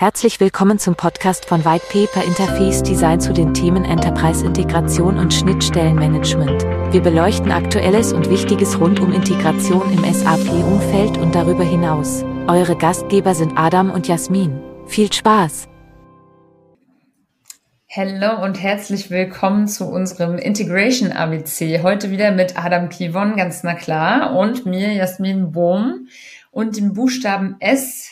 Herzlich willkommen zum Podcast von White Paper Interface Design zu den Themen Enterprise Integration und Schnittstellenmanagement. Wir beleuchten Aktuelles und Wichtiges rund um Integration im SAP-Umfeld und darüber hinaus. Eure Gastgeber sind Adam und Jasmin. Viel Spaß! Hallo und herzlich willkommen zu unserem Integration ABC. Heute wieder mit Adam Kivon, ganz na klar, und mir, Jasmin Bohm, und dem Buchstaben S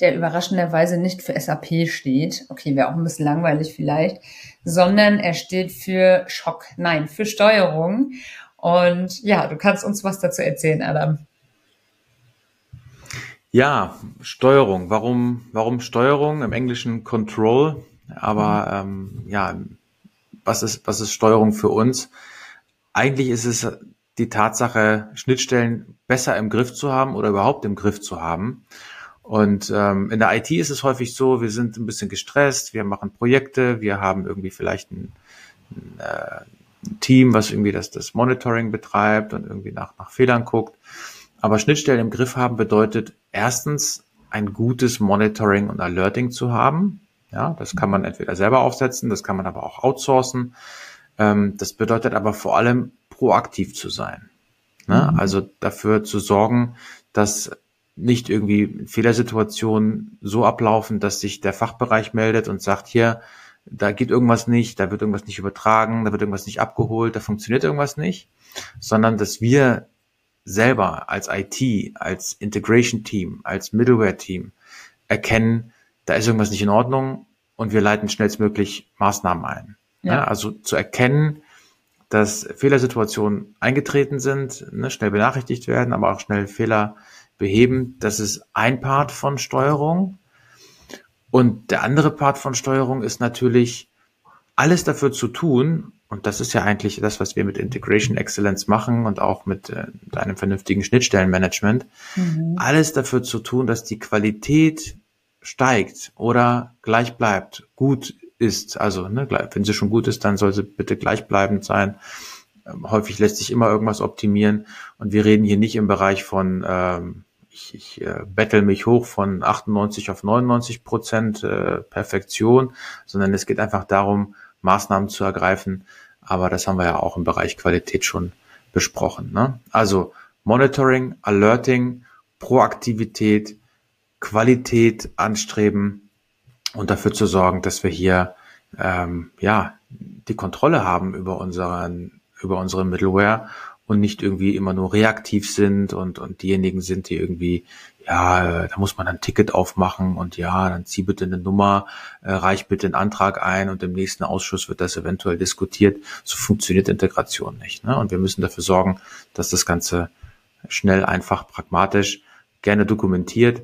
der überraschenderweise nicht für SAP steht. Okay, wäre auch ein bisschen langweilig vielleicht, sondern er steht für Schock, nein, für Steuerung. Und ja, du kannst uns was dazu erzählen, Adam. Ja, Steuerung. Warum, warum Steuerung? Im Englischen Control. Aber ähm, ja, was ist, was ist Steuerung für uns? Eigentlich ist es die Tatsache, Schnittstellen besser im Griff zu haben oder überhaupt im Griff zu haben. Und ähm, in der IT ist es häufig so, wir sind ein bisschen gestresst, wir machen Projekte, wir haben irgendwie vielleicht ein, ein, äh, ein Team, was irgendwie das, das Monitoring betreibt und irgendwie nach, nach Fehlern guckt. Aber Schnittstellen im Griff haben bedeutet erstens ein gutes Monitoring und Alerting zu haben. Ja, das kann man entweder selber aufsetzen, das kann man aber auch outsourcen. Ähm, das bedeutet aber vor allem proaktiv zu sein. Ne? Mhm. Also dafür zu sorgen, dass nicht irgendwie Fehlersituationen so ablaufen, dass sich der Fachbereich meldet und sagt, hier, da geht irgendwas nicht, da wird irgendwas nicht übertragen, da wird irgendwas nicht abgeholt, da funktioniert irgendwas nicht, sondern dass wir selber als IT, als Integration Team, als Middleware Team erkennen, da ist irgendwas nicht in Ordnung und wir leiten schnellstmöglich Maßnahmen ein. Ja. Ja, also zu erkennen, dass Fehlersituationen eingetreten sind, ne, schnell benachrichtigt werden, aber auch schnell Fehler beheben. Das ist ein Part von Steuerung. Und der andere Part von Steuerung ist natürlich, alles dafür zu tun, und das ist ja eigentlich das, was wir mit Integration Excellence machen und auch mit, äh, mit einem vernünftigen Schnittstellenmanagement, mhm. alles dafür zu tun, dass die Qualität steigt oder gleich bleibt, gut ist. Also, ne, wenn sie schon gut ist, dann soll sie bitte gleichbleibend sein. Ähm, häufig lässt sich immer irgendwas optimieren. Und wir reden hier nicht im Bereich von ähm, ich, ich äh, bettel mich hoch von 98 auf 99 Prozent äh, Perfektion, sondern es geht einfach darum, Maßnahmen zu ergreifen. Aber das haben wir ja auch im Bereich Qualität schon besprochen. Ne? Also Monitoring, Alerting, Proaktivität, Qualität anstreben und dafür zu sorgen, dass wir hier ähm, ja die Kontrolle haben über unseren über unsere Middleware und nicht irgendwie immer nur reaktiv sind und, und diejenigen sind, die irgendwie, ja, da muss man ein Ticket aufmachen und ja, dann zieh bitte eine Nummer, äh, reich bitte einen Antrag ein und im nächsten Ausschuss wird das eventuell diskutiert. So funktioniert Integration nicht. Ne? Und wir müssen dafür sorgen, dass das Ganze schnell, einfach, pragmatisch, gerne dokumentiert,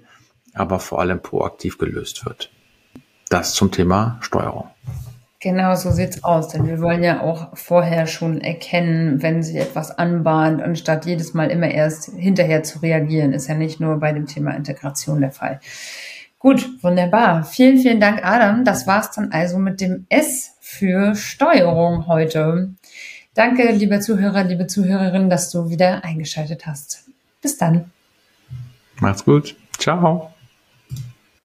aber vor allem proaktiv gelöst wird. Das zum Thema Steuerung. Genau, so sieht's aus, denn wir wollen ja auch vorher schon erkennen, wenn sich etwas anbahnt, anstatt jedes Mal immer erst hinterher zu reagieren. Ist ja nicht nur bei dem Thema Integration der Fall. Gut, wunderbar. Vielen, vielen Dank, Adam. Das war's dann also mit dem S für Steuerung heute. Danke, liebe Zuhörer, liebe Zuhörerinnen, dass du wieder eingeschaltet hast. Bis dann. Macht's gut. Ciao.